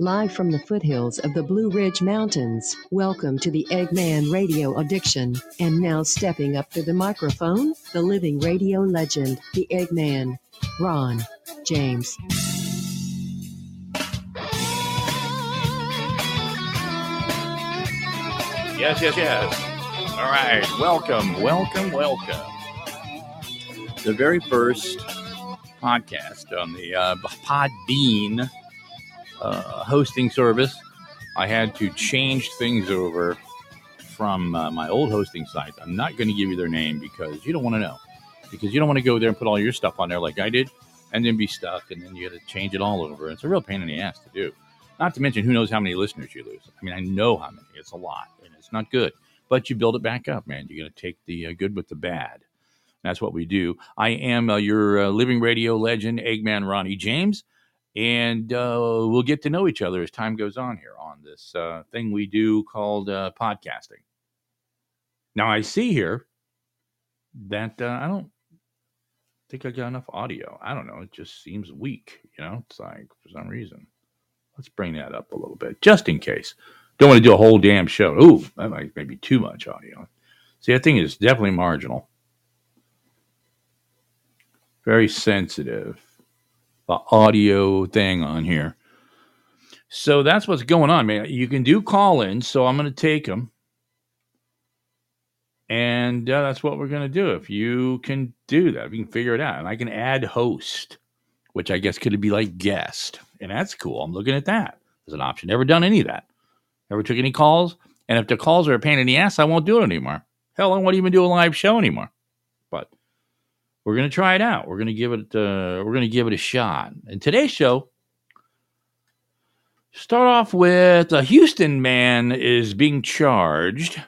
Live from the foothills of the Blue Ridge Mountains, welcome to the Eggman Radio Addiction. And now stepping up to the microphone, the living radio legend, the Eggman, Ron James. Yes, yes, yes. All right. Welcome, welcome, welcome. The very first podcast on the uh, Podbean uh, hosting service. I had to change things over from uh, my old hosting site. I'm not going to give you their name because you don't want to know. Because you don't want to go there and put all your stuff on there like I did and then be stuck and then you got to change it all over. It's a real pain in the ass to do. Not to mention, who knows how many listeners you lose. I mean, I know how many. It's a lot and it's not good. But you build it back up, man. You're going to take the uh, good with the bad. That's what we do. I am uh, your uh, living radio legend, Eggman Ronnie James, and uh, we'll get to know each other as time goes on here on this uh, thing we do called uh, podcasting. Now, I see here that I don't think I got enough audio. I don't know. It just seems weak. You know, it's like for some reason. Let's bring that up a little bit, just in case. Don't want to do a whole damn show. Ooh, that might be too much audio. See, that thing is definitely marginal. Very sensitive. The audio thing on here. So that's what's going on, man. You can do call ins, so I'm going to take them. And uh, that's what we're going to do. If you can do that, if you can figure it out, and I can add host, which I guess could be like guest, and that's cool. I'm looking at that as an option. Never done any of that. Never took any calls. And if the calls are a pain in the ass, I won't do it anymore. Hell, I won't even do a live show anymore. But we're gonna try it out. We're gonna give it. Uh, we're gonna give it a shot. And today's show start off with a Houston man is being charged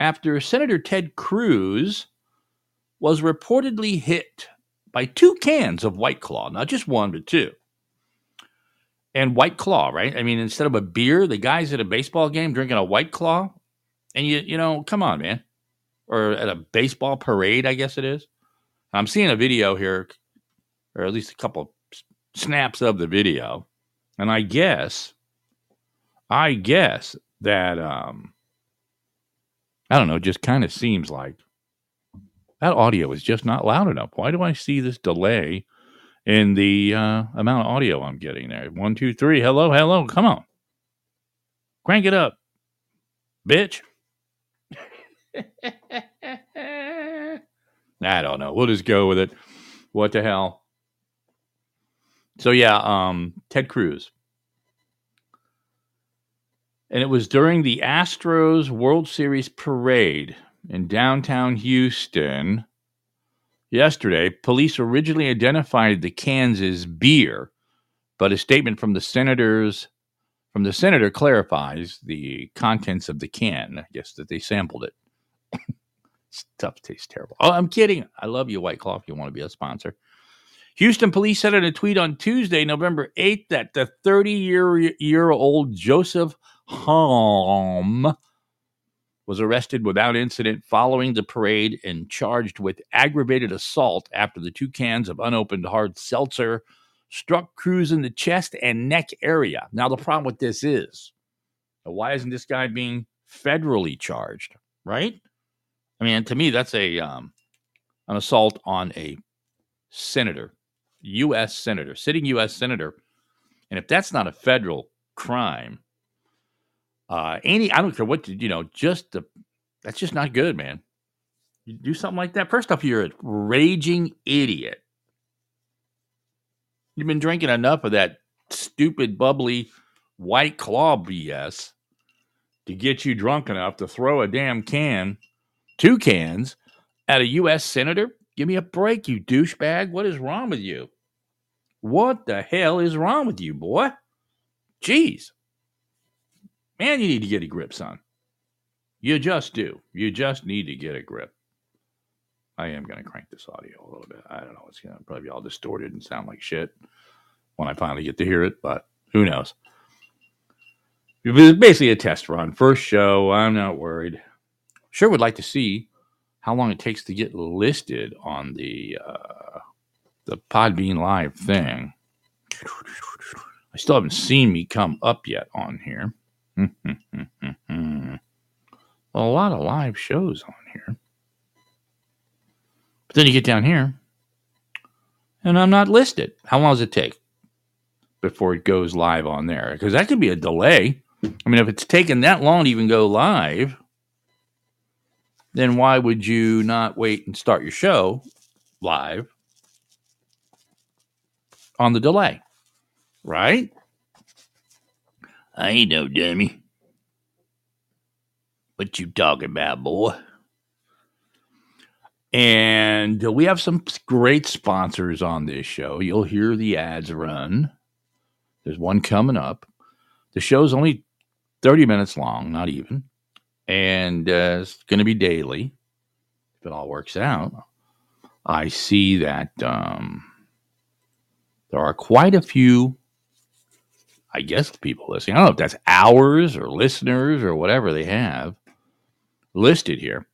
after Senator Ted Cruz was reportedly hit by two cans of White Claw, not just one, but two and White Claw, right? I mean, instead of a beer, the guy's at a baseball game drinking a White Claw, and you you know, come on, man, or at a baseball parade, I guess it is. I'm seeing a video here, or at least a couple snaps of the video, and I guess, I guess that um, I don't know, just kind of seems like that audio is just not loud enough. Why do I see this delay? in the uh, amount of audio I'm getting there. One, two, three. Hello, hello. Come on. Crank it up, bitch. I don't know. We'll just go with it. What the hell? So yeah, um, Ted Cruz. And it was during the Astros World Series parade in downtown Houston Yesterday, police originally identified the cans as beer, but a statement from the senators from the senator clarifies the contents of the can. I guess that they sampled it. Stuff tastes terrible. Oh, I'm kidding. I love you, White Claw, if you want to be a sponsor. Houston police said in a tweet on Tuesday, November 8th, that the 30 year year old Joseph Hom was arrested without incident following the parade and charged with aggravated assault after the two cans of unopened hard seltzer struck Cruz in the chest and neck area. Now, the problem with this is why isn't this guy being federally charged, right? I mean, to me, that's a um, an assault on a senator, U.S. senator, sitting U.S. senator, and if that's not a federal crime, uh, any, I don't care what you know, just the that's just not good, man. You do something like that. First off, you're a raging idiot. You've been drinking enough of that stupid, bubbly white claw BS to get you drunk enough to throw a damn can, two cans, at a U.S. senator. Give me a break, you douchebag. What is wrong with you? What the hell is wrong with you, boy? Jeez. Man, you need to get a grip, son. You just do. You just need to get a grip. I am going to crank this audio a little bit. I don't know. It's going to probably be all distorted and sound like shit when I finally get to hear it, but who knows? It was basically a test run. First show. I'm not worried. Sure would like to see how long it takes to get listed on the uh, the Podbean Live thing. I still haven't seen me come up yet on here. a lot of live shows on here. But then you get down here, and I'm not listed. How long does it take before it goes live on there? Because that could be a delay. I mean, if it's taken that long to even go live, then why would you not wait and start your show live on the delay? Right? I ain't no dummy. What you talking about, boy? And we have some great sponsors on this show. You'll hear the ads run. There's one coming up. The show's only 30 minutes long, not even. And uh, it's going to be daily if it all works out. I see that um, there are quite a few, I guess, people listening. I don't know if that's hours or listeners or whatever they have listed here.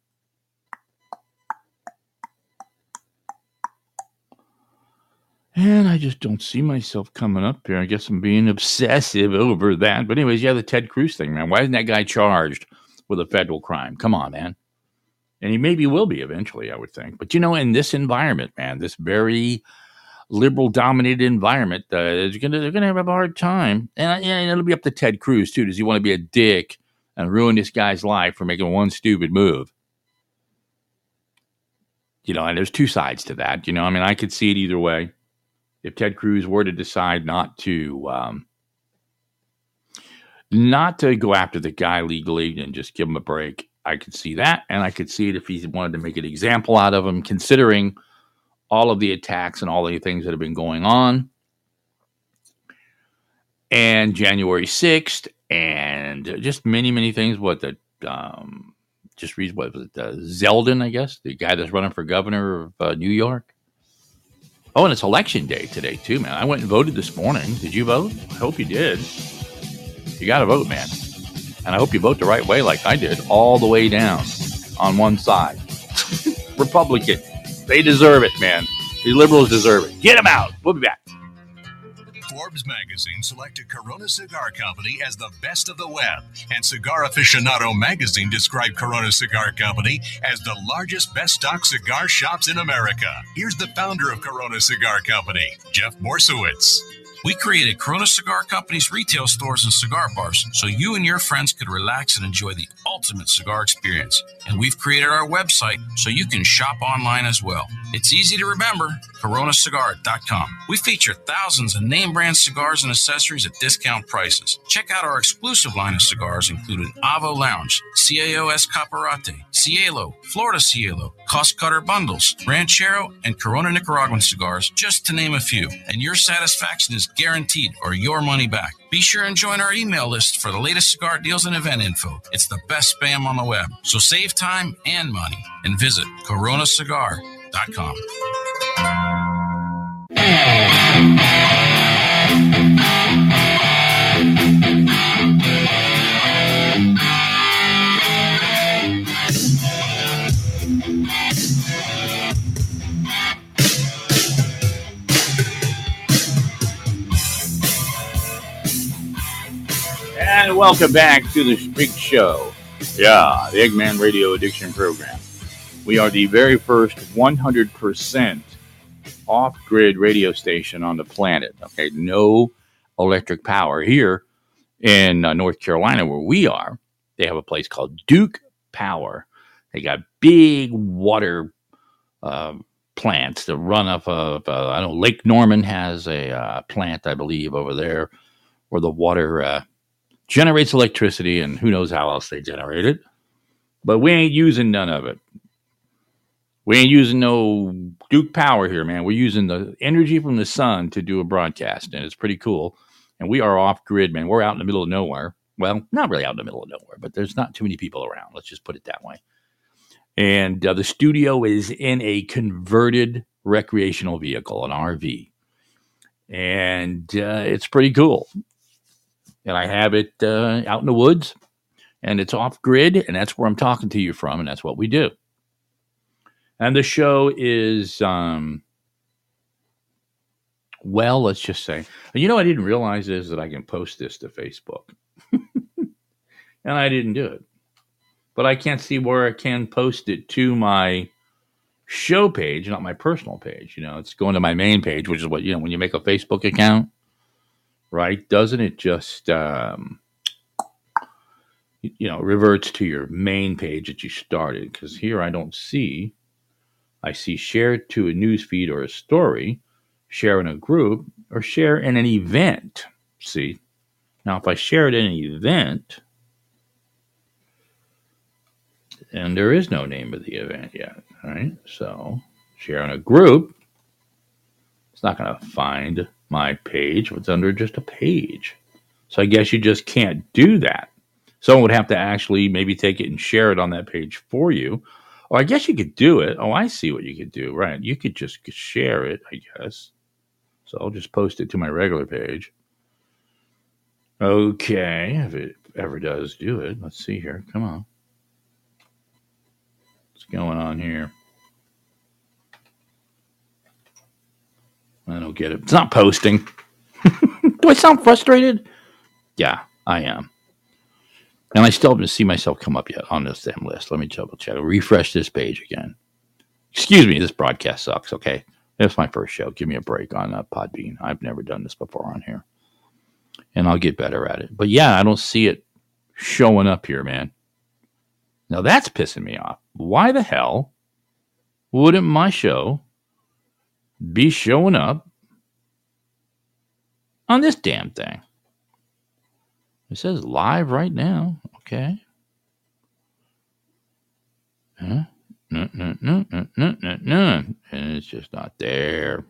And I just don't see myself coming up here. I guess I'm being obsessive over that. But, anyways, yeah, the Ted Cruz thing, man. Why isn't that guy charged with a federal crime? Come on, man. And he maybe will be eventually, I would think. But, you know, in this environment, man, this very liberal dominated environment, uh, they're going to have a hard time. And, and it'll be up to Ted Cruz, too. Does he want to be a dick and ruin this guy's life for making one stupid move? You know, and there's two sides to that. You know, I mean, I could see it either way if Ted Cruz were to decide not to um, not to go after the guy legally and just give him a break, I could see that, and I could see it if he wanted to make an example out of him, considering all of the attacks and all the things that have been going on. And January sixth, and just many, many things. What the um, just read what was it? Uh, Zeldin, I guess, the guy that's running for governor of uh, New York. Oh, and it's election day today too, man. I went and voted this morning. Did you vote? I hope you did. You got to vote, man. And I hope you vote the right way, like I did, all the way down on one side. Republican. They deserve it, man. The liberals deserve it. Get them out. We'll be back. Forbes magazine selected Corona Cigar Company as the best of the web, and Cigar Aficionado magazine described Corona Cigar Company as the largest best stock cigar shops in America. Here's the founder of Corona Cigar Company, Jeff Borysiewicz. We created Corona Cigar Company's retail stores and cigar bars so you and your friends could relax and enjoy the ultimate cigar experience. And we've created our website so you can shop online as well. It's easy to remember coronacigar.com. We feature thousands of name brand cigars and accessories at discount prices. Check out our exclusive line of cigars, including Avo Lounge, CAO Caparate, Cielo, Florida Cielo, Cost Cutter Bundles, Ranchero, and Corona Nicaraguan cigars, just to name a few. And your satisfaction is guaranteed or your money back. Be sure and join our email list for the latest cigar deals and event info. It's the best spam on the web. So save time and money and visit coronacigar.com. And welcome back to the Big Show. Yeah, the Eggman Radio Addiction Program. We are the very first 100% off grid radio station on the planet. Okay, no electric power. Here in uh, North Carolina, where we are, they have a place called Duke Power. They got big water uh, plants that run of, uh, I know Lake Norman has a uh, plant, I believe, over there where the water uh, generates electricity, and who knows how else they generate it. But we ain't using none of it. We ain't using no Duke power here, man. We're using the energy from the sun to do a broadcast, and it's pretty cool. And we are off grid, man. We're out in the middle of nowhere. Well, not really out in the middle of nowhere, but there's not too many people around. Let's just put it that way. And uh, the studio is in a converted recreational vehicle, an RV. And uh, it's pretty cool and I have it uh, out in the woods, and it's off grid, and that's where I'm talking to you from, and that's what we do. And the show is um, Well, let's just say, you know, I didn't realize is that I can post this to Facebook, and I didn't do it. But I can't see where I can post it to my show page, not my personal page. You know, it's going to my main page, which is what you know when you make a Facebook account, right? Doesn't it just um, you know reverts to your main page that you started? Because here I don't see. I see share to a news feed or a story share in a group, or share in an event. See? Now, if I share it in an event, and there is no name of the event yet, right? So, share in a group, it's not going to find my page it's under just a page. So, I guess you just can't do that. Someone would have to actually maybe take it and share it on that page for you. Or I guess you could do it. Oh, I see what you could do. Right. You could just share it, I guess. So I'll just post it to my regular page. Okay, if it ever does do it. Let's see here. Come on. What's going on here? I don't get it. It's not posting. do I sound frustrated? Yeah, I am. And I still haven't seen myself come up yet on this damn list. Let me double check. refresh this page again. Excuse me, this broadcast sucks, okay? It's my first show. Give me a break on uh, Podbean. I've never done this before on here, and I'll get better at it. But yeah, I don't see it showing up here, man. Now that's pissing me off. Why the hell wouldn't my show be showing up on this damn thing? It says live right now. Okay. Huh? no, no, no, no, no, no, no. And it's just not there.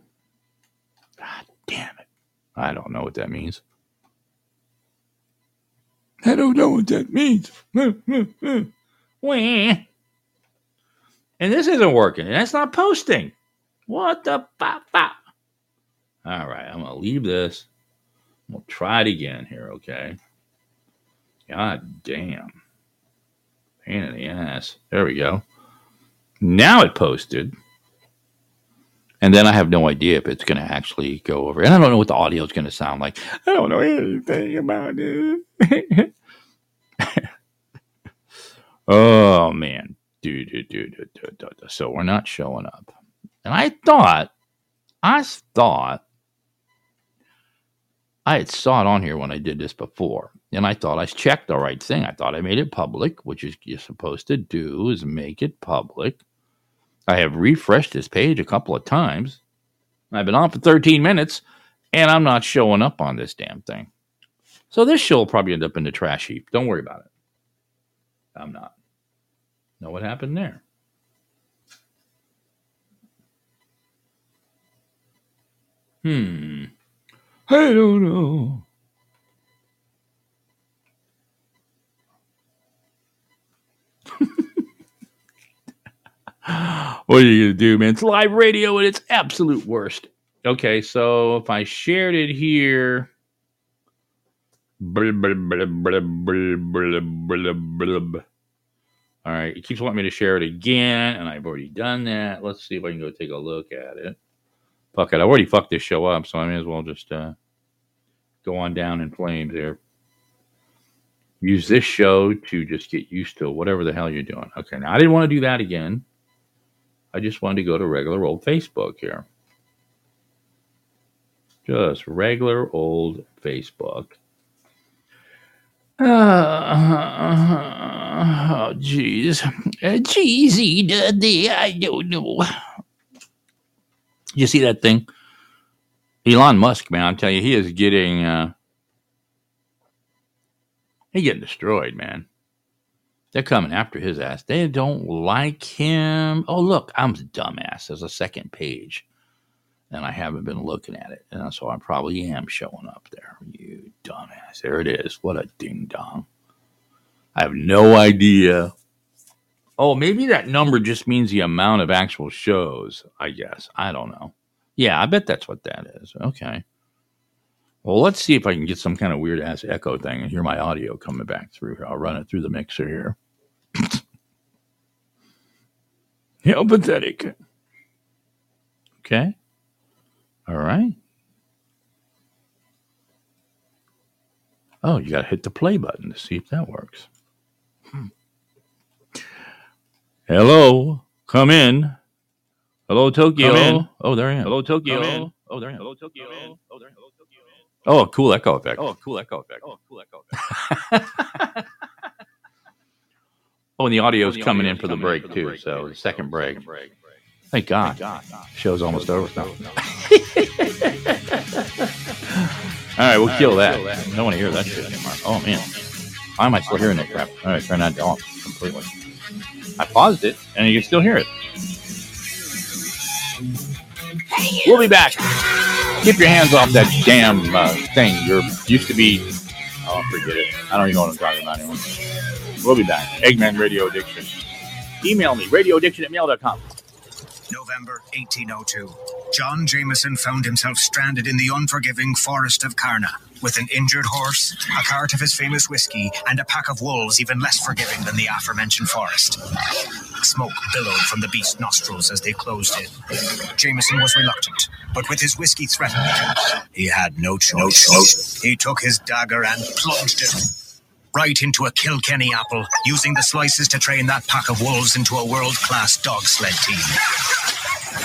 God damn it. I don't know what that means. I don't know what that means. and this isn't working. And That's not posting. What the pop? All right, I'm gonna leave this. We'll try it again here, okay? God damn. Pain in the ass. There we go. Now it posted. And then I have no idea if it's going to actually go over. And I don't know what the audio is going to sound like. I don't know anything about it. oh, man. Dude, dude, dude, dude, dude. So we're not showing up. And I thought, I thought I had saw it on here when I did this before. And I thought I checked the right thing. I thought I made it public, which is you're supposed to do is make it public. I have refreshed this page a couple of times. I've been on for 13 minutes and I'm not showing up on this damn thing. So this show will probably end up in the trash heap. Don't worry about it. I'm not. Know what happened there? Hmm. I don't know. What are you gonna do, man? It's live radio at its absolute worst. Okay, so if I shared it here. All right, it keeps wanting me to share it again, and I've already done that. Let's see if I can go take a look at it. Fuck it, I already fucked this show up, so I may as well just uh, go on down in flames here. Use this show to just get used to whatever the hell you're doing. Okay, now I didn't want to do that again. I just wanted to go to regular old Facebook here. Just regular old Facebook. Uh, oh, jeez. Cheesy, daddy, I don't know. You see that thing? Elon Musk, man, I'm telling you, he is getting, uh, he getting destroyed, man. They're coming after his ass. They don't like him. Oh, look, I'm a dumbass. There's a second page, and I haven't been looking at it, and so I probably am showing up there. You dumbass. There it is. What a ding dong. I have no idea. Oh, maybe that number just means the amount of actual shows. I guess I don't know. Yeah, I bet that's what that is. Okay. Well, let's see if I can get some kind of weird ass echo thing and hear my audio coming back through here. I'll run it through the mixer here. How pathetic. Okay. All right. Oh, you got to hit the play button to see if that works. Hmm. Hello. Come in. Hello, Tokyo. Come in. Oh, there I am. Hello, Tokyo. Oh, there I am. Hello, Tokyo. Oh, there I am. Hello, Tokyo. Oh, cool echo effect. Oh, cool echo effect. Oh, cool echo effect. Oh, and the audio's Oh, coming in for the break for the too. break, So too, the so second break. second break. Thank God. God. Show's almost over. All All right, we'll kill that. I don't want to hear that shit anymore. Oh man, why am I still hearing that crap? All right, turn that off completely. I paused it, and you can still hear it. We'll be back. Keep your hands off that damn uh, thing. You're used to be. Oh, forget it. I don't even know what I'm talking about anymore. We'll be back. Eggman Radio Addiction. Email me, radioaddiction at mail.com. November 1802. John Jameson found himself stranded in the unforgiving forest of Carna with an injured horse, a cart of his famous whiskey, and a pack of wolves even less forgiving than the aforementioned forest. Smoke billowed from the beast's nostrils as they closed in. Jameson was reluctant, but with his whiskey threatening him, he had no choice. no choice. He took his dagger and plunged it right into a Kilkenny apple, using the slices to train that pack of wolves into a world class dog sled team.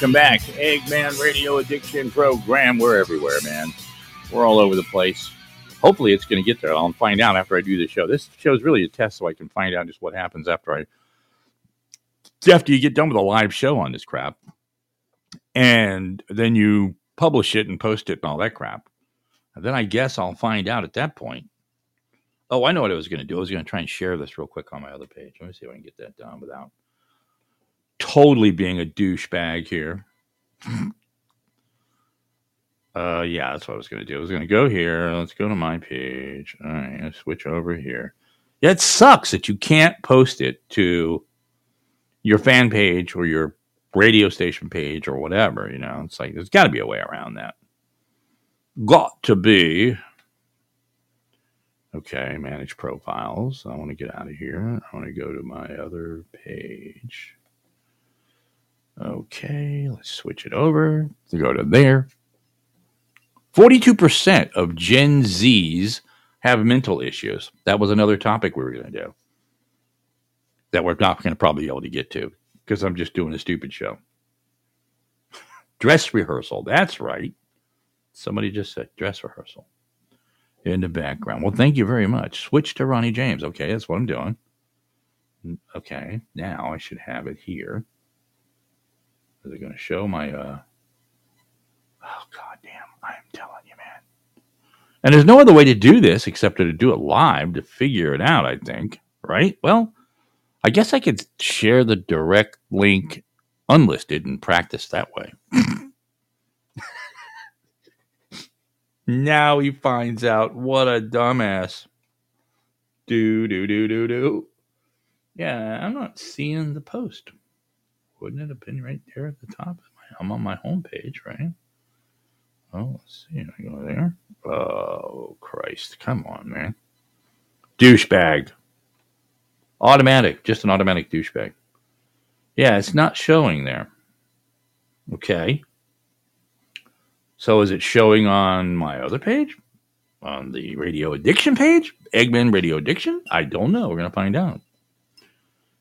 Welcome back. Eggman Radio Addiction Program. We're everywhere, man. We're all over the place. Hopefully, it's going to get there. I'll find out after I do the show. This show is really a test so I can find out just what happens after I after you get done with a live show on this crap. And then you publish it and post it and all that crap. And then I guess I'll find out at that point. Oh, I know what I was going to do. I was going to try and share this real quick on my other page. Let me see if I can get that done without totally being a douchebag here. uh, yeah, that's what I was going to do. I was going to go here. Let's go to my page. All right, switch over here. Yeah, it sucks that you can't post it to your fan page or your radio station page or whatever. You know, it's like there's got to be a way around that. Got to be. Okay, manage profiles. I want to get out of here. I want to go to my other page. Okay, let's switch it over to go to there. 42% of Gen Zs have mental issues. That was another topic we were going to do that we're not going to probably be able to get to because I'm just doing a stupid show. dress rehearsal. That's right. Somebody just said dress rehearsal in the background. Well, thank you very much. Switch to Ronnie James. Okay, that's what I'm doing. Okay, now I should have it here. Is it going to show my? uh Oh god damn! I'm telling you, man. And there's no other way to do this except to do it live to figure it out. I think, right? Well, I guess I could share the direct link unlisted and practice that way. now he finds out what a dumbass. Do do do do do. Yeah, I'm not seeing the post. Wouldn't it have been right there at the top? My, I'm on my homepage, right? Oh, let's see. I go there. Oh, Christ. Come on, man. Douchebag. Automatic. Just an automatic douchebag. Yeah, it's not showing there. Okay. So is it showing on my other page? On the radio addiction page? Eggman Radio Addiction? I don't know. We're going to find out.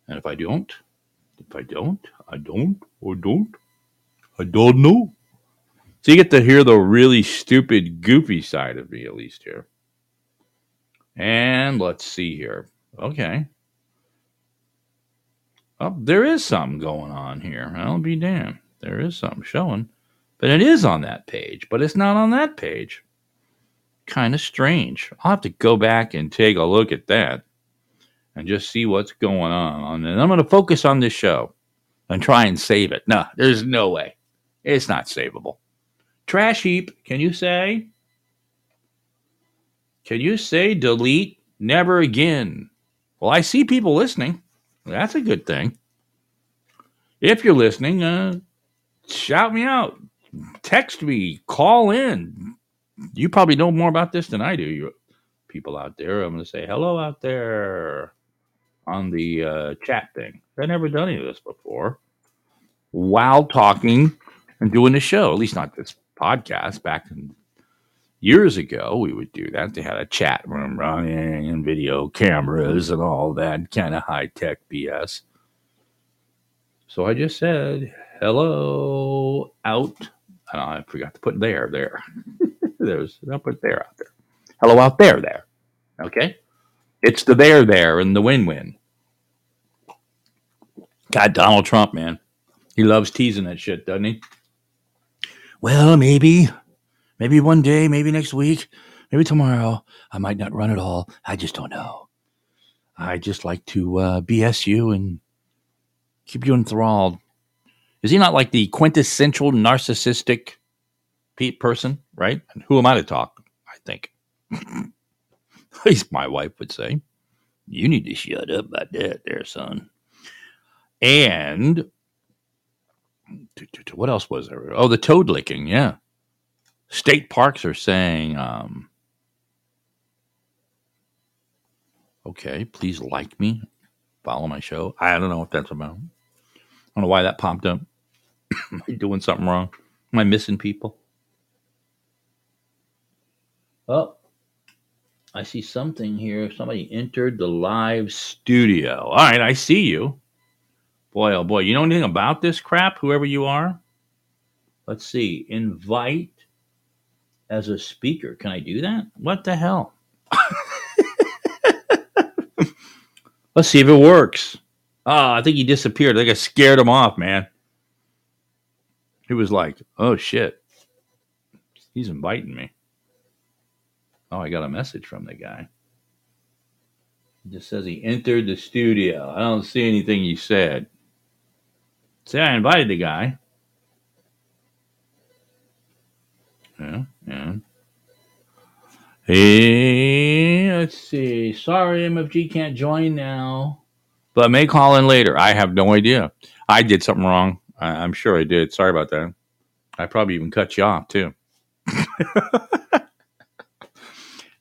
And if I don't, if I don't, I don't, or don't, I don't know. So you get to hear the really stupid, goofy side of me, at least here. And let's see here. Okay. Oh, there is something going on here. I'll be damned. There is something showing. But it is on that page, but it's not on that page. Kind of strange. I'll have to go back and take a look at that and just see what's going on. And I'm going to focus on this show and try and save it. No, there's no way. It's not savable. Trash heap, can you say? Can you say delete never again? Well, I see people listening. That's a good thing. If you're listening, uh, shout me out, text me, call in. You probably know more about this than I do. You people out there, I'm going to say hello out there on the uh, chat thing. I've never done any of this before. While talking and doing the show, at least not this podcast. Back in years ago, we would do that. They had a chat room running and video cameras and all that kind of high tech BS. So I just said hello out. And I forgot to put there there. There's I'll put there out there. Hello out there there. Okay? It's the there there and the win win. God, Donald Trump, man. He loves teasing that shit, doesn't he? Well, maybe. Maybe one day, maybe next week, maybe tomorrow. I might not run at all. I just don't know. I just like to uh, BS you and keep you enthralled. Is he not like the quintessential narcissistic pe- person, right? And who am I to talk? I think. At least my wife would say. You need to shut up about that, there, son. And what else was there? Oh, the toad licking. Yeah. State parks are saying, um, okay, please like me, follow my show. I don't know what that's about. I don't know why that popped up. Am I doing something wrong? Am I missing people? Oh, I see something here. Somebody entered the live studio. All right, I see you. Boy, oh boy, you know anything about this crap, whoever you are? Let's see. Invite as a speaker. Can I do that? What the hell? Let's see if it works. Oh, I think he disappeared. I think I scared him off, man. He was like, oh shit. He's inviting me. Oh, I got a message from the guy. It just says he entered the studio. I don't see anything he said. Say I invited the guy. Yeah, yeah. Hey, let's see. Sorry, MFG can't join now, but may call in later. I have no idea. I did something wrong. I, I'm sure I did. Sorry about that. I probably even cut you off too.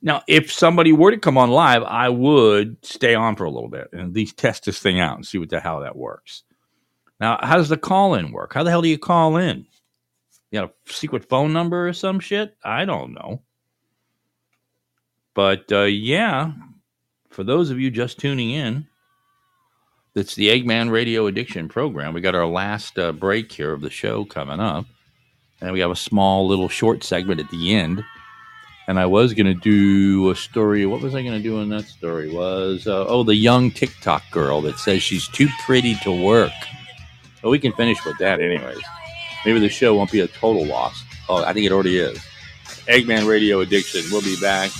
now, if somebody were to come on live, I would stay on for a little bit and at least test this thing out and see what the hell that works. Now, how does the call in work? How the hell do you call in? You got a secret phone number or some shit? I don't know. But uh, yeah, for those of you just tuning in, it's the Eggman Radio Addiction Program. We got our last uh, break here of the show coming up. And we have a small little short segment at the end. And I was going to do a story. What was I going to do in that story? Was, uh, oh, the young TikTok girl that says she's too pretty to work. But we can finish with that anyways. Maybe the show won't be a total loss. Oh, I think it already is. Eggman Radio Addiction. We'll be back.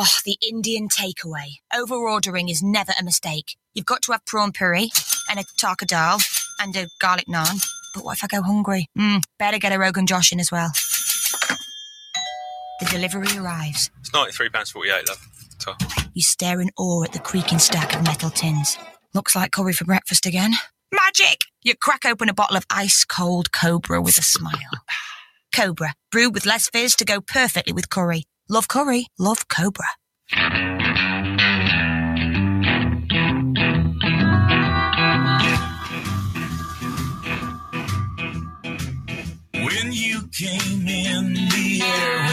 Oh, the Indian takeaway. Over ordering is never a mistake. You've got to have prawn puri and a tarka dal and a garlic naan. But what if I go hungry? Mm, better get a Rogan Josh in as well. The delivery arrives. It's £93.48, love. So, You stare in awe at the creaking stack of metal tins. Looks like curry for breakfast again. Magic! You crack open a bottle of ice cold Cobra with a smile. Cobra, brewed with less fizz to go perfectly with curry. Love curry, love Cobra. When you came in, the air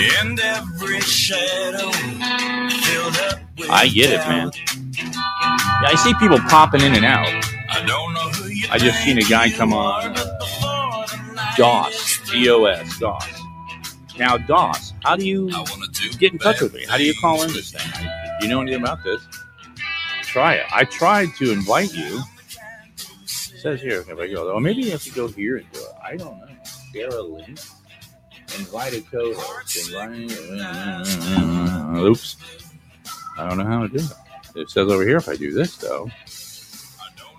And every shadow filled up with I get it, man. Yeah, I see people popping in and out. I don't know who you I just seen a guy come on, think, but before the night DOS, D O S, DOS. Now, Doss, how do you get in touch with me? How do you call in this thing? Do you know anything about this? Try it. I tried to invite you. It says here, if I go, oh, maybe you have to go here and do it. I don't know. Share a link. Invite a co-host. Invite. Uh, uh, uh, oops. I don't know how to do it. It says over here if I do this though,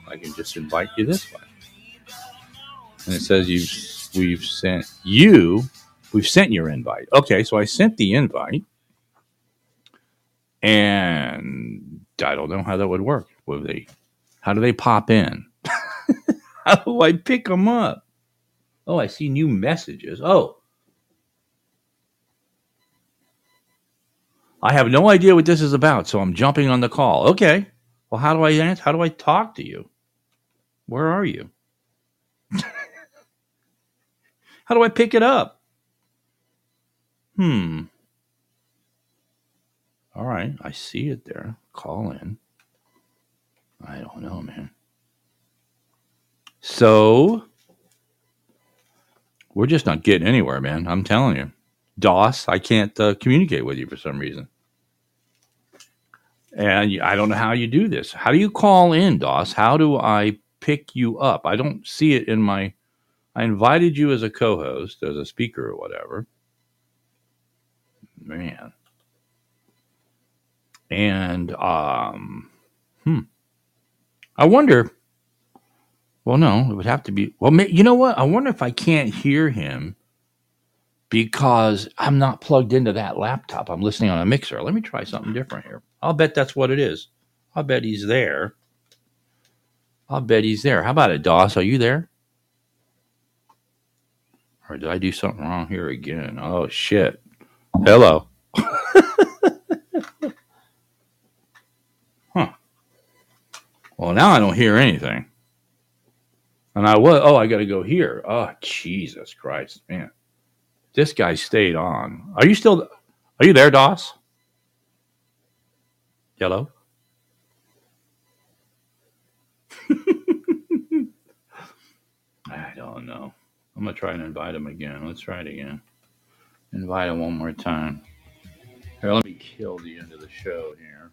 I can just invite you this way. And it says you we've sent you we've sent your invite. Okay, so I sent the invite, and I don't know how that would work. Would they? How do they pop in? how do I pick them up? Oh, I see new messages. Oh, I have no idea what this is about, so I'm jumping on the call. Okay. Well, how do I answer? How do I talk to you? Where are you? how do I pick it up? Hmm. All right, I see it there. Call in. I don't know, man. So we're just not getting anywhere, man. I'm telling you. DOS, I can't uh, communicate with you for some reason. And I don't know how you do this. How do you call in, DOS? How do I pick you up? I don't see it in my. I invited you as a co host, as a speaker or whatever. Man. And, um, hmm. I wonder. Well, no, it would have to be. Well, you know what? I wonder if I can't hear him because I'm not plugged into that laptop. I'm listening on a mixer. Let me try something different here. I'll bet that's what it is. I'll bet he's there. I'll bet he's there. How about it, Doss? Are you there? Or did I do something wrong here again? Oh, shit. Hello. huh. Well, now I don't hear anything. And I was, oh, I got to go here. Oh, Jesus Christ, man. This guy stayed on. Are you still, are you there, Doss? Hello? I don't know. I'm going to try and invite him again. Let's try it again. Invite him one more time. Here, let me kill the end of the show here.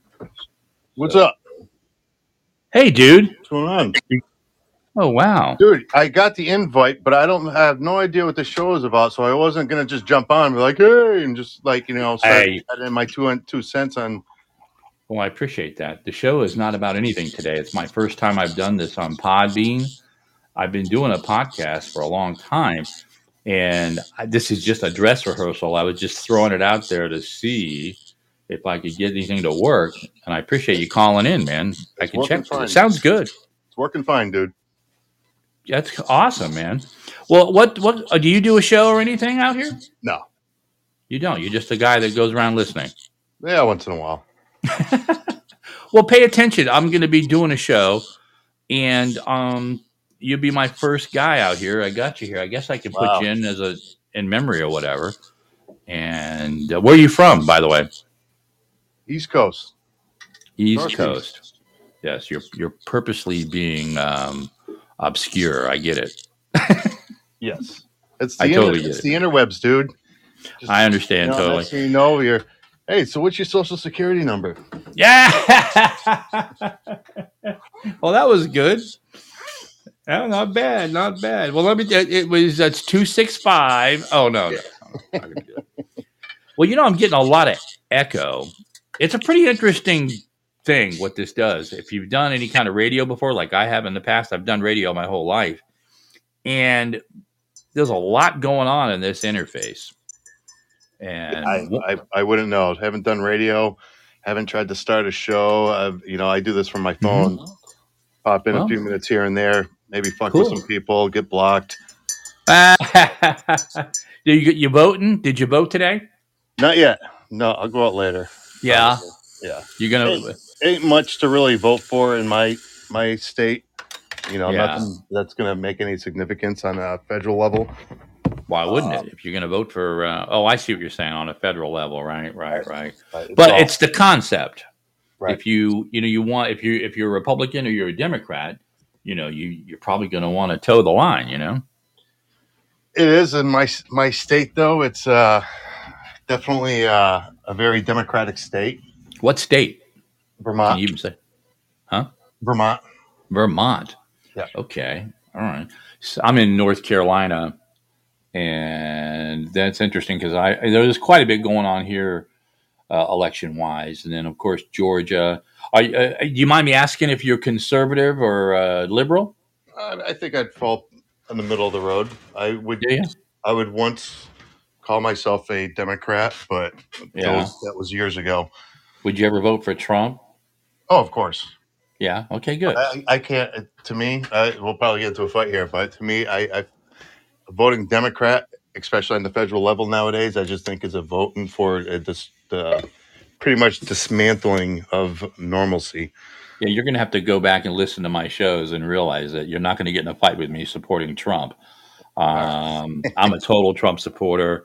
What's up? Hey, dude. What's going on? Oh, wow. Dude, I got the invite, but I don't I have no idea what the show is about, so I wasn't gonna just jump on and be like, hey, and just like, you know, start Hey. adding my two two cents on Well, I appreciate that. The show is not about anything today. It's my first time I've done this on Podbean. I've been doing a podcast for a long time, and I, this is just a dress rehearsal. I was just throwing it out there to see if I could get anything to work. And I appreciate you calling in, man. I can working check. fine. It sounds good. It's working fine, dude. That's awesome, man. Well, what what uh, do you do a show or anything out here? No. You don't. You're just a guy that goes around listening. Yeah, once in a while. Well, pay attention. I'm going to be doing a show, and um, you'll be my first guy out here. I got you here. I guess I can put Wow. you in as a in memory or whatever. And uh, where are you from, by the way? East Coast. East Northeast. Coast. Yes, you're you're purposely being um, obscure. I get it. Yes. It's the I inter- totally get it's it. the interwebs, dude. Just, I understand you know, totally. next thing you know, you're hey, so what's your social security number? Yeah. well, that was good. Oh, not bad, not bad. Well, let me. It, it was that's two six five. Oh no, no, I'm not gonna do that. Well, you know, I'm getting a lot of echo. It's a pretty interesting thing what this does. If you've done any kind of radio before, like I have in the past, I've done radio my whole life, and there's a lot going on in this interface. And I, I I wouldn't know. Haven't done radio. Haven't tried to start a show. I've, you know, I do this from my phone. Pop in Mm-hmm. Well. a few minutes here and there. Maybe fuck with some people. Get blocked. Did you you voting? Did you vote today? Not yet. No, I'll go out later. Yeah. Yeah. You're gonna. Hey, ain't much to really vote for in my my state. You know, Yeah. nothing that's going to make any significance on a federal level. Why wouldn't Um, it? If you're going to vote for, uh, oh, I see what you're saying on a federal level, right, right, right. Right, But all- it's the concept. Right. If you, you know, you want if you if you're a Republican or you're a Democrat, you know, you you're probably going to want to toe the line, you know. It is in my my state, though. It's uh, definitely uh, a very democratic state. What state? Vermont. Can you even say? Huh? Vermont. Vermont. Yeah. Okay. All right. So I'm in North Carolina, and that's interesting because I there's quite a bit going on here, uh, election wise, and then of course Georgia. Are, you- uh, do you mind me asking if you're conservative or uh, liberal? I think I'd fall in the middle of the road. I would. Yeah, yeah. I would once call myself a Democrat, but Yeah. that, was, that was years ago. Would you ever vote for Trump? Oh, of course. Yeah. Okay. Good. I, I can't. To me, I, we'll probably get into a fight here, but to me, I, I voting Democrat, especially on the federal level nowadays, I just think is a voting for uh, this the pretty much dismantling of normalcy. Yeah, you're going to have to go back and listen to my shows and realize that you're not going to get in a fight with me supporting Trump. Um, I'm a total Trump supporter.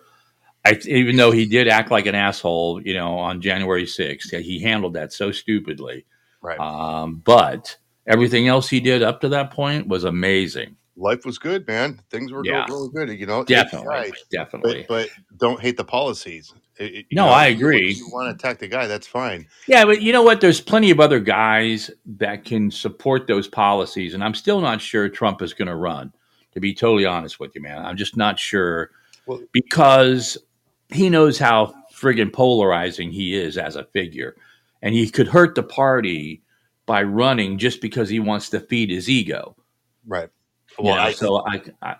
I, even though he did act like an asshole, you know, on January 6th, he handled that so stupidly. Right. Um, but everything else he did up to that point was amazing. Life was good, man. Things were Yeah. going really good. You know, Definitely, guy, definitely. but, but don't hate the policies. It- it- No, know, I agree. If you want to attack the guy, that's fine. Yeah, but you know what? There's plenty of other guys that can support those policies, and I'm still not sure Trump is going to run. To be totally honest with you, man, I'm just not sure Well- because he knows how friggin' polarizing he is as a figure, and he could hurt the party by running just because he wants to feed his ego. Right. You Well, know, I, so I, I,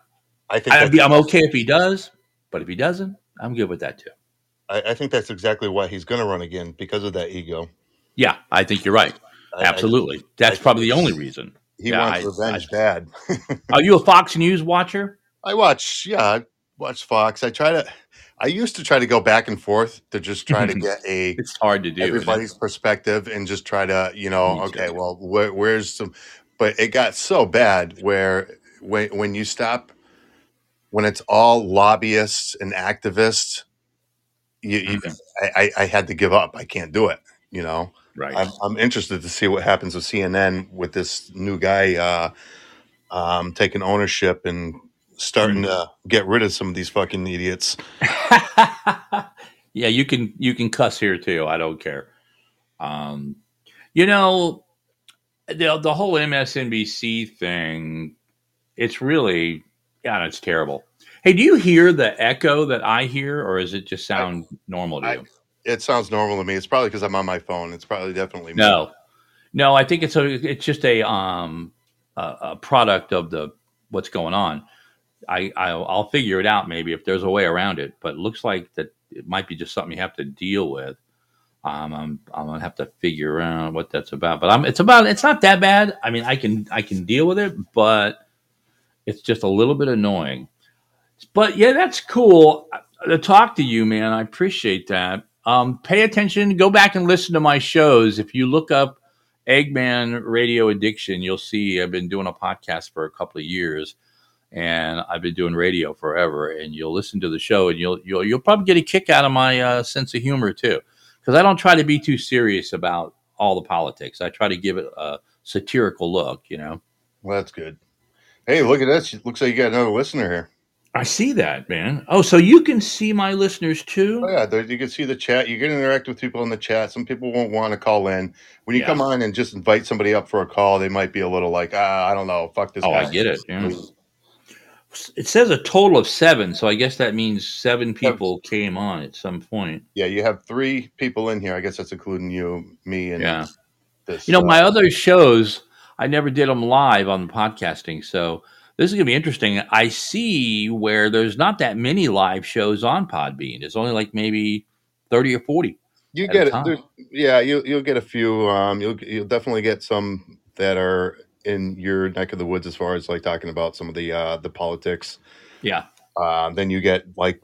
I think I'd be, I'm okay if he does, but if he doesn't, I'm good with that too. I, I think that's exactly why he's going to run again because of that ego. Yeah, I think you're right. I- I- Absolutely, that's I- probably the only reason. he Yeah, wants I- revenge bad. Are you a Fox News watcher? I watch, yeah, I watch Fox. I try to, I used to try to go back and forth to just try to get a It's hard to do. everybody's perspective and just try to, you know, okay, well, where, where's some, but it got so bad where when when you stop, when it's all lobbyists and activists, you, you. I, I, I had to give up. I can't do it. You know, Right. I'm, I'm interested to see what happens with CNN with this new guy uh, um, taking ownership and starting to get rid of some of these fucking idiots. yeah, you can you can cuss here too. I don't care. Um, you know, the the whole MSNBC thing. It's really, God, it's terrible. Hey, do you hear the echo that I hear, or is it just sound normal to I- you? It sounds normal to me. It's probably because I'm on my phone. It's probably definitely me. No, no. I think it's a it's just a um a, a product of the what's going on. I I'll, I'll figure it out maybe if there's a way around it. But it looks like that it might be just something you have to deal with. Um, I'm I'm gonna have to figure out what that's about. But I'm it's about it's not that bad. I mean I can I can deal with it, but it's just a little bit annoying. But yeah, that's cool Uh, to talk to you, man. I appreciate that. Um, pay attention. Go back and listen to my shows. If you look up Eggman Radio Addiction, you'll see I've been doing a podcast for a couple of years, and I've been doing radio forever. And you'll listen to the show, and you'll you'll you'll probably get a kick out of my uh, sense of humor too, because I don't try to be too serious about all the politics. I try to give it a satirical look. You know. Well, that's good. Hey, look at this. Looks like you got another listener here. I see that, man. Oh, so you can see my listeners too? Oh yeah, you can see the chat. You can interact with people in the chat. Some people won't want to call in. When you Yeah. come on and just invite somebody up for a call, they might be a little like, ah, I don't know, fuck this Oh, guy. I get it. Yeah. It says a total of seven, so I guess that means seven people came on at some point. Yeah, you have three people in here. I guess that's including you, me, and Yeah. this. You know, uh, my other shows, I never did them live on the podcasting, so this is going to be interesting. I see where there's not that many live shows on Podbean. It's only like maybe 30 or 40. you get it. Yeah, you you'll get a few. Um, you'll you'll definitely get some that are in your neck of the woods as far as like talking about some of the uh the politics. Yeah. Uh, then you get like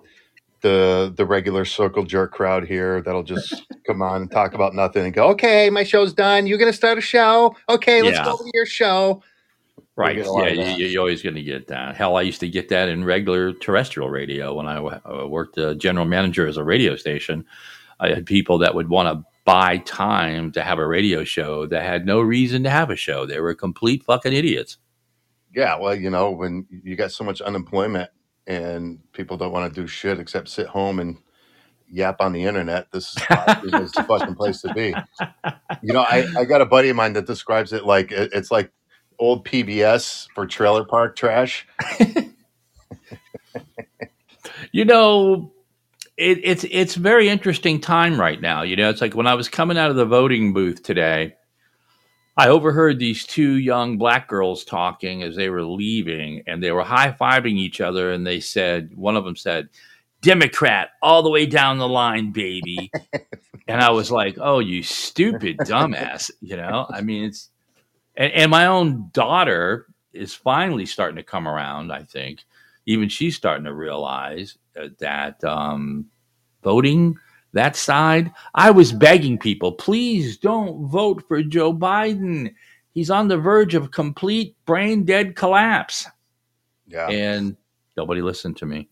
the the regular circle jerk crowd here that'll just come on and talk about nothing and go, okay, my show's done. You're gonna start a show. Okay, let's Yeah. go to your show. Right. get a lot Yeah, you, you're always going to get that. Hell, I used to get that in regular terrestrial radio when I w- uh, worked uh, general manager as a radio station. I had people that would want to buy time to have a radio show that had no reason to have a show. They were complete fucking idiots. Yeah, well, you know, when you got so much unemployment and people don't want to do shit except sit home and yap on the internet, this is, this is the fucking place to be. You know, I, I got a buddy of mine that describes it like it's like old PBS for trailer park trash. you know, it, it's it's very interesting time right now. You know, it's like when I was coming out of the voting booth today, I overheard these two young black girls talking as they were leaving, and they were high fiving each other, and they said, one of them said, "Democrat all the way down the line, baby," and I was like, "Oh, you stupid dumbass!" You know, I mean, it's and, and my own daughter is finally starting to come around. I think even she's starting to realize uh, that um, voting that side. I was begging people, please don't vote for Joe Biden. He's on the verge of complete brain dead collapse, Yeah. and nobody listened to me.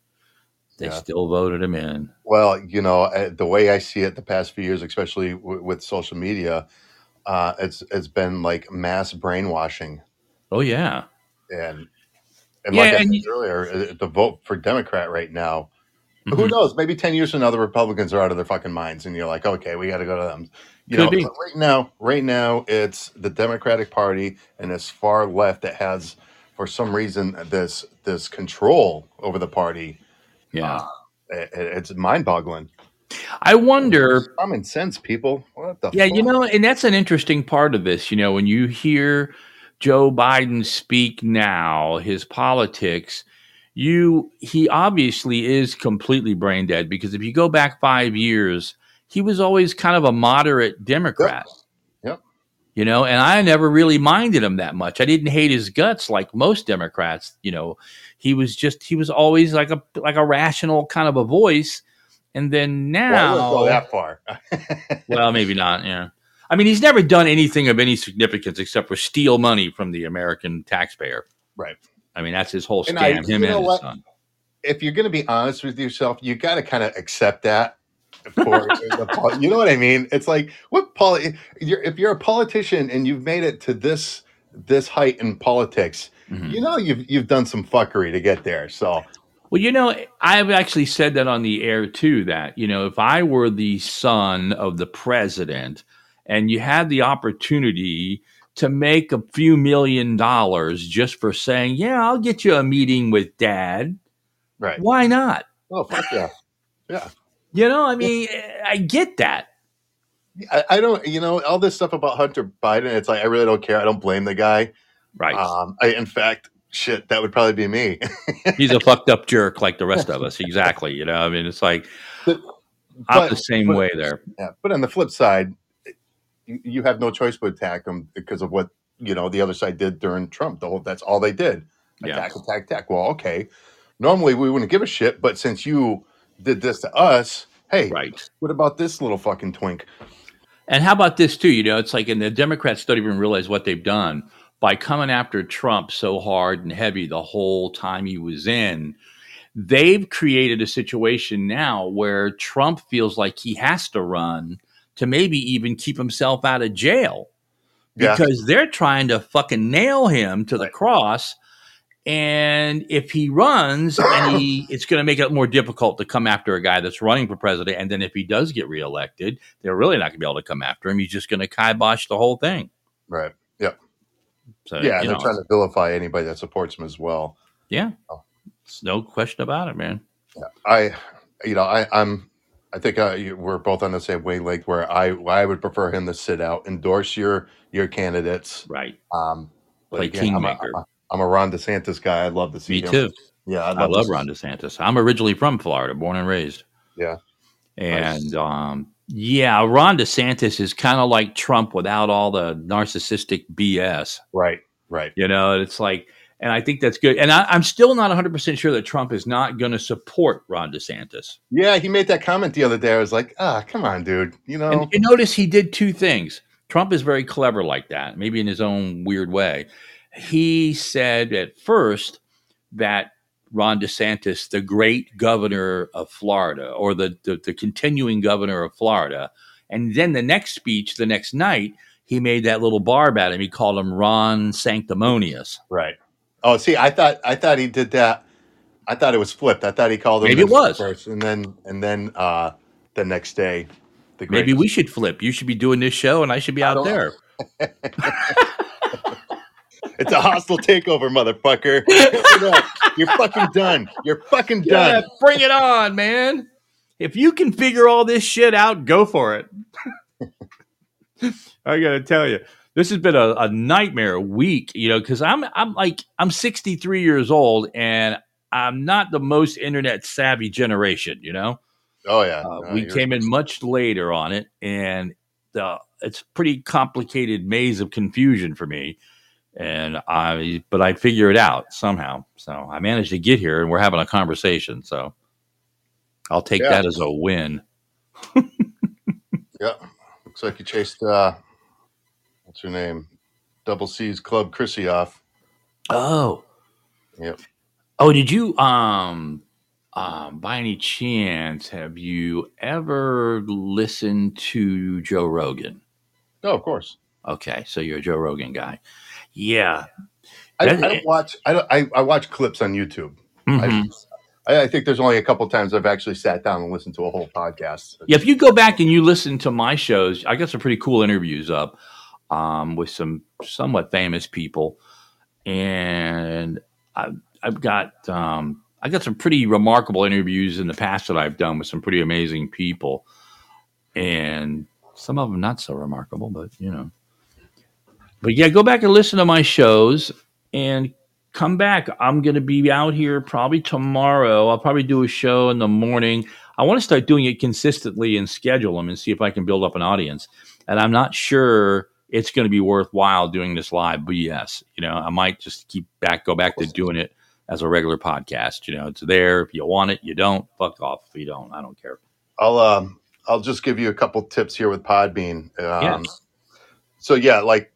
They Yeah. still voted him in. Well, you know, uh, the way I see it the past few years, especially w- with social media, uh, it's it's been like mass brainwashing, Oh yeah, and and Yeah, like I and said earlier, uh, the vote for Democrat right now. Who Mhm. knows? Maybe ten years from now, the Republicans are out of their fucking minds, and you're like, okay, we got to go to them. You Could know, but right now, right now, it's the Democratic Party and this far left that has, for some reason, this this control over the party. yeah. Uh, it, it's mind-boggling. I wonder. Common sense, people. What the? Yeah, you know, and that's an interesting part of this. You know, when you hear Joe Biden speak now, his politics, you he obviously is completely brain dead because if you go back five years, he was always kind of a moderate Democrat. Yep. You know, and I never really minded him that much. I didn't hate his guts like most Democrats. You know, he was just he was always like a like a rational kind of a voice. And then Well, I now, wouldn't go that far. well, maybe not. Yeah. I mean, he's never done anything of any significance except for steal money from the American taxpayer. right. I mean, that's his whole And scam. I- him and his what? son. If you're going to be honest with yourself, you got to kind of accept that. For the, you know what I mean? It's like what poli- you're, if you're a politician and you've made it to this this height in politics, Mhm. you know you've you've done some fuckery to get there. So Well, you know, I've actually said that on the air too. That you know, if I were the son of the president, and you had the opportunity to make a few million dollars just for saying, "Yeah, I'll get you a meeting with Dad," right. why not? Oh fuck yeah. Yeah. You know, I mean, I get that. I, I don't, you know, all this stuff about Hunter Biden. It's like I really don't care. I don't blame the guy. Right? Um, I, in fact, shit, that would probably be me. He's a fucked up jerk like the rest of us. Exactly. You know, I mean, it's like But- I'm the same but- way there. Yeah, but on the flip side, you, you have no choice but attack them because of what you know the other side did during Trump. The whole that's all they did: Yeah. attack, attack, attack. Well, okay, normally we wouldn't give a shit, but since you did this to us, hey, Right. what about this little fucking twink? And how about this too? You know, it's like, and the Democrats don't even realize what they've done by coming after Trump so hard and heavy the whole time he was in. They've created a situation now where Trump feels like he has to run to maybe even keep himself out of jail Yeah. because they're trying to fucking nail him to the Right. cross. And if he runs, and he, it's going to make it more difficult to come after a guy that's running for president. And then if he does get reelected, they're really not going to be able to come after him. He's just going to kibosh the whole thing. Right? Yep. So yeah, and they're know, trying to vilify anybody that supports him as well. yeah, Oh. It's no question about it, man. Yeah. I, you know, I, I'm. I think uh, you- we're both on the same wavelength. Where I, I would prefer him to sit out, endorse your your candidates. Right. Um, but Play again, I'm a, kingmaker. I'm a- I'm a Ron DeSantis guy. I'd love to see Me him. too. Yeah, I'd I love to Ron DeSantis. I'm originally from Florida, born and raised. Yeah. And um, yeah, Ron DeSantis is kind of like Trump without all the narcissistic BS. Right, right. You know, it's like, and I think that's good. And I, I'm still not 100% sure that Trump is not going to support Ron DeSantis. Yeah, he made that comment the other day. I was like, ah, come on, dude. You know, And you notice he did two things. Trump is very clever like that, maybe in his own weird way. He said at first that Ron DeSantis, the great governor of Florida, or the, the, the continuing governor of Florida, and then the next speech, the next night, he made that little barb at him. He called him Ron Sanctimonious. right. Oh, see, I thought I thought he did that I thought it was flipped. I thought he called him Maybe it was. first, and then and then uh, the next day, the Maybe we should flip. You should be doing this show, and I should be out don't- there. It's a hostile takeover, motherfucker. You're fucking done. You're fucking Yeah, done. bring it on, man. If you can figure all this shit out, go for it. I gotta tell you, this has been a, a nightmare week. You know, because I'm I'm like I'm 63 years old, and I'm not the most internet savvy generation. You know, Oh yeah. uh, No, we came in much later on it, and the it's a pretty complicated maze of confusion for me. And I, but I figure it out somehow. So I managed to get here, and we're having a conversation. So I'll take Yeah. that as a win. Yeah. Looks like you chased uh what's her name? Double C's Club Chrissy off. Oh, Yep. oh, did you um um by any chance have you ever listened to Joe Rogan? No, of course. Okay, so you're a Joe Rogan guy. Yeah. I, I don't watch I don't I, I watch clips on YouTube. Mhm. I, I think there's only a couple times I've actually sat down and listened to a whole podcast. Yeah, if you go back and you listen to my shows, I got some pretty cool interviews up um, with some somewhat famous people, and I've, I've got um, I got some pretty remarkable interviews in the past that I've done with some pretty amazing people, and some of them not so remarkable, but you know. But yeah, go back and listen to my shows and come back. I'm going to be out here probably tomorrow. I'll probably do a show in the morning. I want to start doing it consistently and schedule them and see if I can build up an audience. And I'm not sure it's going to be worthwhile doing this live, but yes, you know, I might just keep back, go back to doing it as a regular podcast. You know, it's there. If you want it, you don't. Fuck off if you don't. I don't care. I'll um I'll just give you a couple tips here with Podbean. Um, Yes. So yeah, like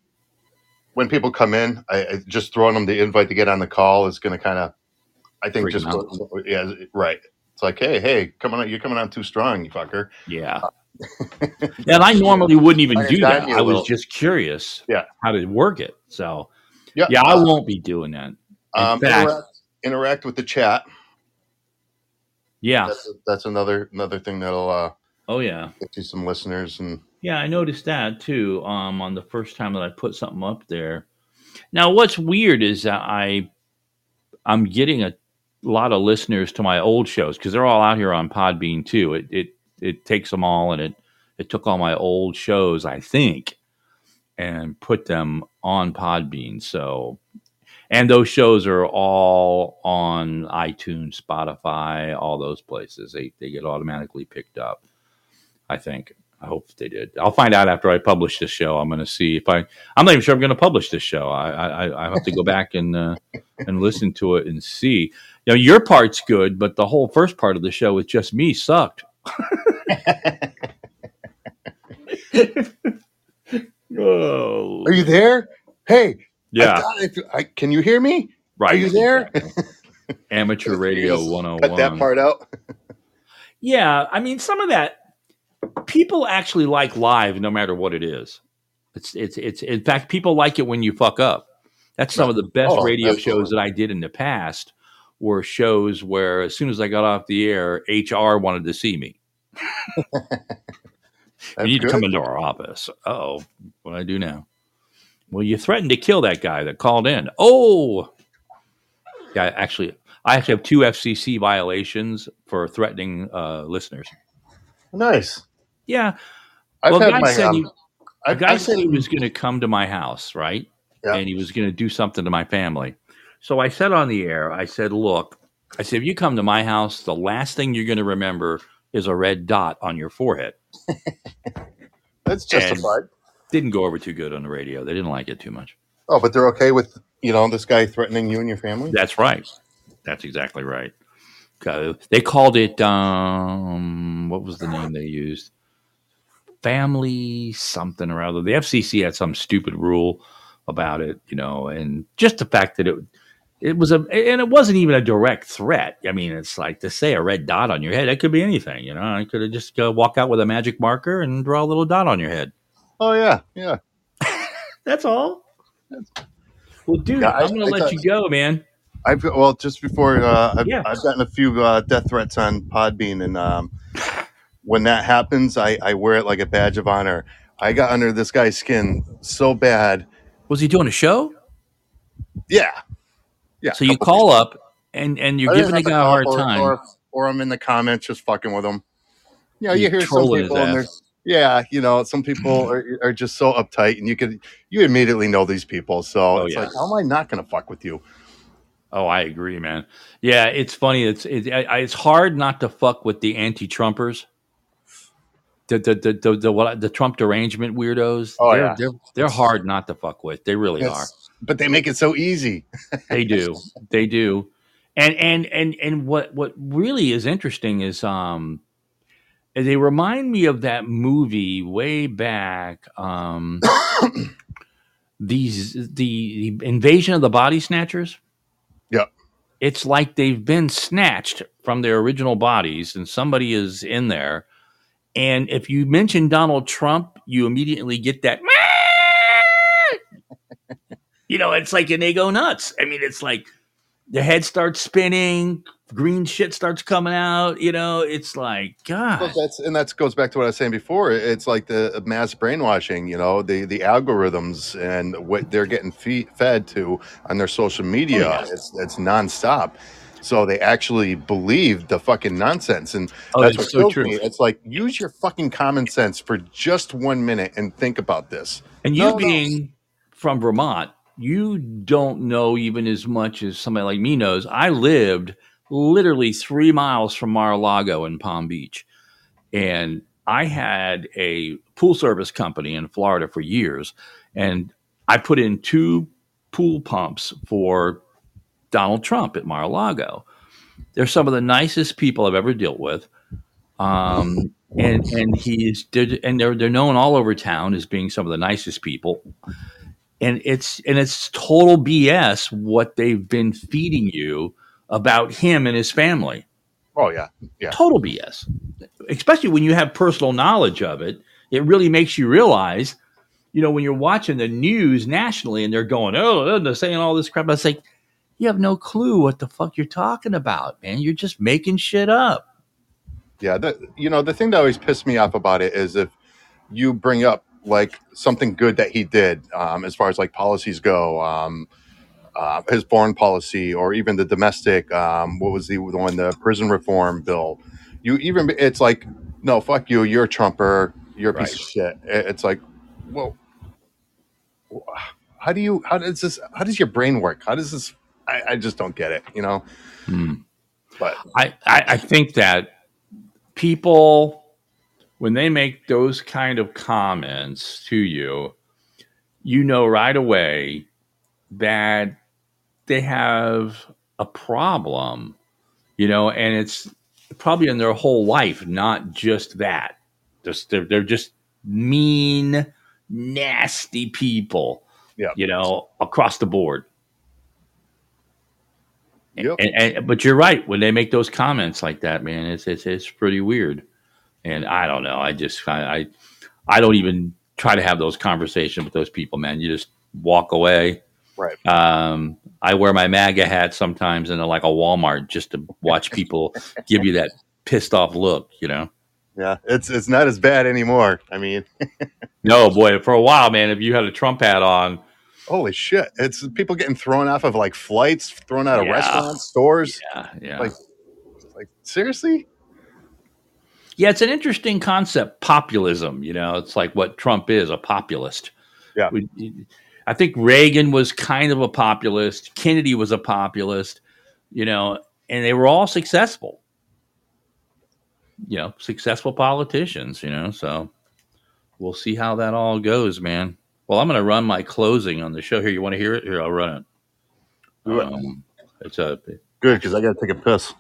when people come in, I, I just throwing them the invite to get on the call is going to kind of, I think, Freak just yeah, right. It's like, hey, hey, coming on, you're coming on too strong, you fucker. Yeah. And I normally wouldn't even do that. I was little. just curious Yeah. how to work it. So, Yeah, yeah, I uh, won't be doing that. In Um, fact, interact, interact with the chat. yeah. That's, that's another another thing that'll uh, Oh, yeah. get you some listeners and Yeah, I noticed that too. Um, on the first time that I put something up there. Now, what's weird is that I, I'm getting a lot of listeners to my old shows because they're all out here on Podbean too. It it it takes them all and it it took all my old shows, I think, and put them on Podbean. So, and those shows are all on iTunes, Spotify, all those places. They they get automatically picked up. I think. I hope they did. I'll find out after I publish this show. I'm going to see if I. I'm not even sure I'm going to publish this show. I I, I have to go back and uh, and listen to it and see. Now your part's good, but the whole first part of the show with just me sucked. Oh, are you there? Hey, yeah, if, I, can you hear me? right. Are you there? Amateur Radio Just 101. Cut that part out. Yeah, I mean, some of that people actually like live, no matter what it is. It's it's it's. In fact, people like it when you fuck up. That's some of the best Oh, radio absolutely. shows that I did in the past. Were shows where as soon as I got off the air, HR wanted to see me. you need to come into our office. Oh, what do I do now? Well, you threatened to kill that guy that called in. Oh, yeah. Actually, I actually have two FCC violations for threatening uh, listeners. Nice. Yeah. I've well, had guy my. said, he, um, I've, guy I've said he was going to come to my house, right? Yeah. And he was going to do something to my family. So I said on the air, I said, look, I said, if you come to my house, the last thing you're going to remember is a red dot on your forehead. That's And- justified. Didn't go over too good on the radio. They didn't like it too much. Oh, but they're okay with you know this guy threatening you and your family. That's right. That's exactly right. They called it, um, what was the name they used? Family something or other. The FCC had some stupid rule about it, you know, and just the fact that it it was a and it wasn't even a direct threat. I mean, it's like to say a red dot on your head. That could be anything, you know. I could have just go walk out with a magic marker and draw a little dot on your head. Oh yeah, yeah. That's all. Well, dude, Yeah, I- I'm going I to let thought- you go, man. I've well just before uh, I've, Yeah. I've gotten a few uh, death threats on Podbean, and um, when that happens, I, I wear it like a badge of honor. I got under this guy's skin so bad. Was he doing a show? Yeah, yeah. So you call up and and you're I giving the guy a hard or, time. or, or I'm in the comments just fucking with him. You know, you You're hear some people, and there's yeah, you know, some people are, are just so uptight, and you could you immediately know these people. So Oh, it's yeah. like, how am I not going to fuck with you? Oh, I agree, man. Yeah, it's funny. It's it, I, it's hard not to fuck with the anti-Trumpers, the the the the, the, what, the Trump derangement weirdos. Oh, they're, yeah. they're they're hard not to fuck with. They really are. But they make it so easy. They do. They do. And and and and what what really is interesting is um they remind me of that movie way back um these the, the invasion of the body snatchers. Yep. It's like they've been snatched from their original bodies and somebody is in there. And if you mention Donald Trump, you immediately get that you know, it's like, and they go nuts. I mean, it's like the head starts spinning, green shit starts coming out. You know, it's like, God, Well, that's and that goes back to what I was saying before. It's like the mass brainwashing, you know, the the algorithms and what they're getting fe- fed to on their social media. Oh, yeah. It's it's nonstop. So they actually believe the fucking nonsense, and Oh, that's it's what so me. It's like use your fucking common sense for just one minute and think about this. and you No, no. being from Vermont, you don't know even as much as somebody like me knows. I lived literally three miles from Mar-a-Lago in Palm Beach, and I had a pool service company in Florida for years, and I put in two pool pumps for Donald Trump at Mar-a-Lago. They're some of the nicest people I've ever dealt with. Um, and and he's and they're they're known all over town as being some of the nicest people. And it's and it's total BS what they've been feeding you about him and his family. Oh yeah, yeah. Total BS. Especially when you have personal knowledge of it, it really makes you realize, you know, when you're watching the news nationally and they're going, oh, oh they're saying all this crap. I say, you have no clue what the fuck you're talking about, man. You're just making shit up. Yeah, you know the thing that always pissed me off about it is if you bring up like something good that he did, um, as far as like policies go, um, uh, his foreign policy, or even the domestic. Um, what was the, the one, the prison reform bill? You even it's like, no, fuck you, you're a Trumper, you're a piece Right. of shit. It's like, well, how do you? How does this? How does your brain work? How does this? I, I just don't get it. You know, Hmm. but I, I, I think that people, when they make those kind of comments to you, you know right away that they have a problem, you know, and it's probably in their whole life, not just that. Just they're, they're just mean, nasty people, Yeah. you know, across the board. Yep. And, and but you're right when they make those comments like that, man. It's it's it's pretty weird, and I don't know. I just I I, I don't even try to have those conversations with those people, man. You just walk away. Right. Um, I wear my MAGA hat sometimes in a, like a Walmart just to watch people give you that pissed off look. You know. yeah, it's it's not as bad anymore. I mean. No, boy. For a while, man, if you had a Trump hat on, Holy shit! It's people getting thrown off of like flights, thrown out of Yeah. restaurants, stores. yeah, yeah. Like, like seriously? Yeah, it's an interesting concept, populism. You know, it's like what Trump is a populist. Yeah. We, I think Reagan was kind of a populist. Kennedy was a populist, you know, and they were all successful. You know, successful politicians, you know, so we'll see how that all goes, man. Well, I'm going to run my closing on the show here. You want to hear it? Here, I'll run it. Um, it's a Good, because I got to take a piss.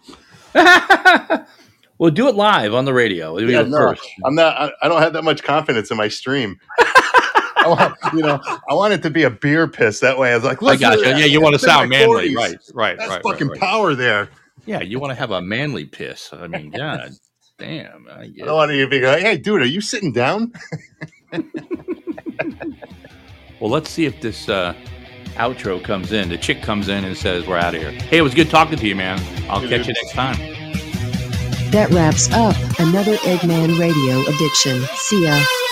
well, do it live on the radio. It'll Yeah, no, first. I'm not. I, I don't have that much confidence in my stream. I want, you know, I want it to be a beer piss. That way, I was like, I listen got to you. Yeah, you want to sound manly, 40s. right? Right, That's right, fucking right, right. power there. Yeah, you want to have a manly piss. I mean, God damn. I I don't want to be like, hey, dude, are you sitting down? Well, let's see if this uh, outro comes in. The chick comes in and says, "We're out of here." Hey, it was good talking to you, man. I'll catch you next time. That wraps up another Eggman Radio addiction. See ya.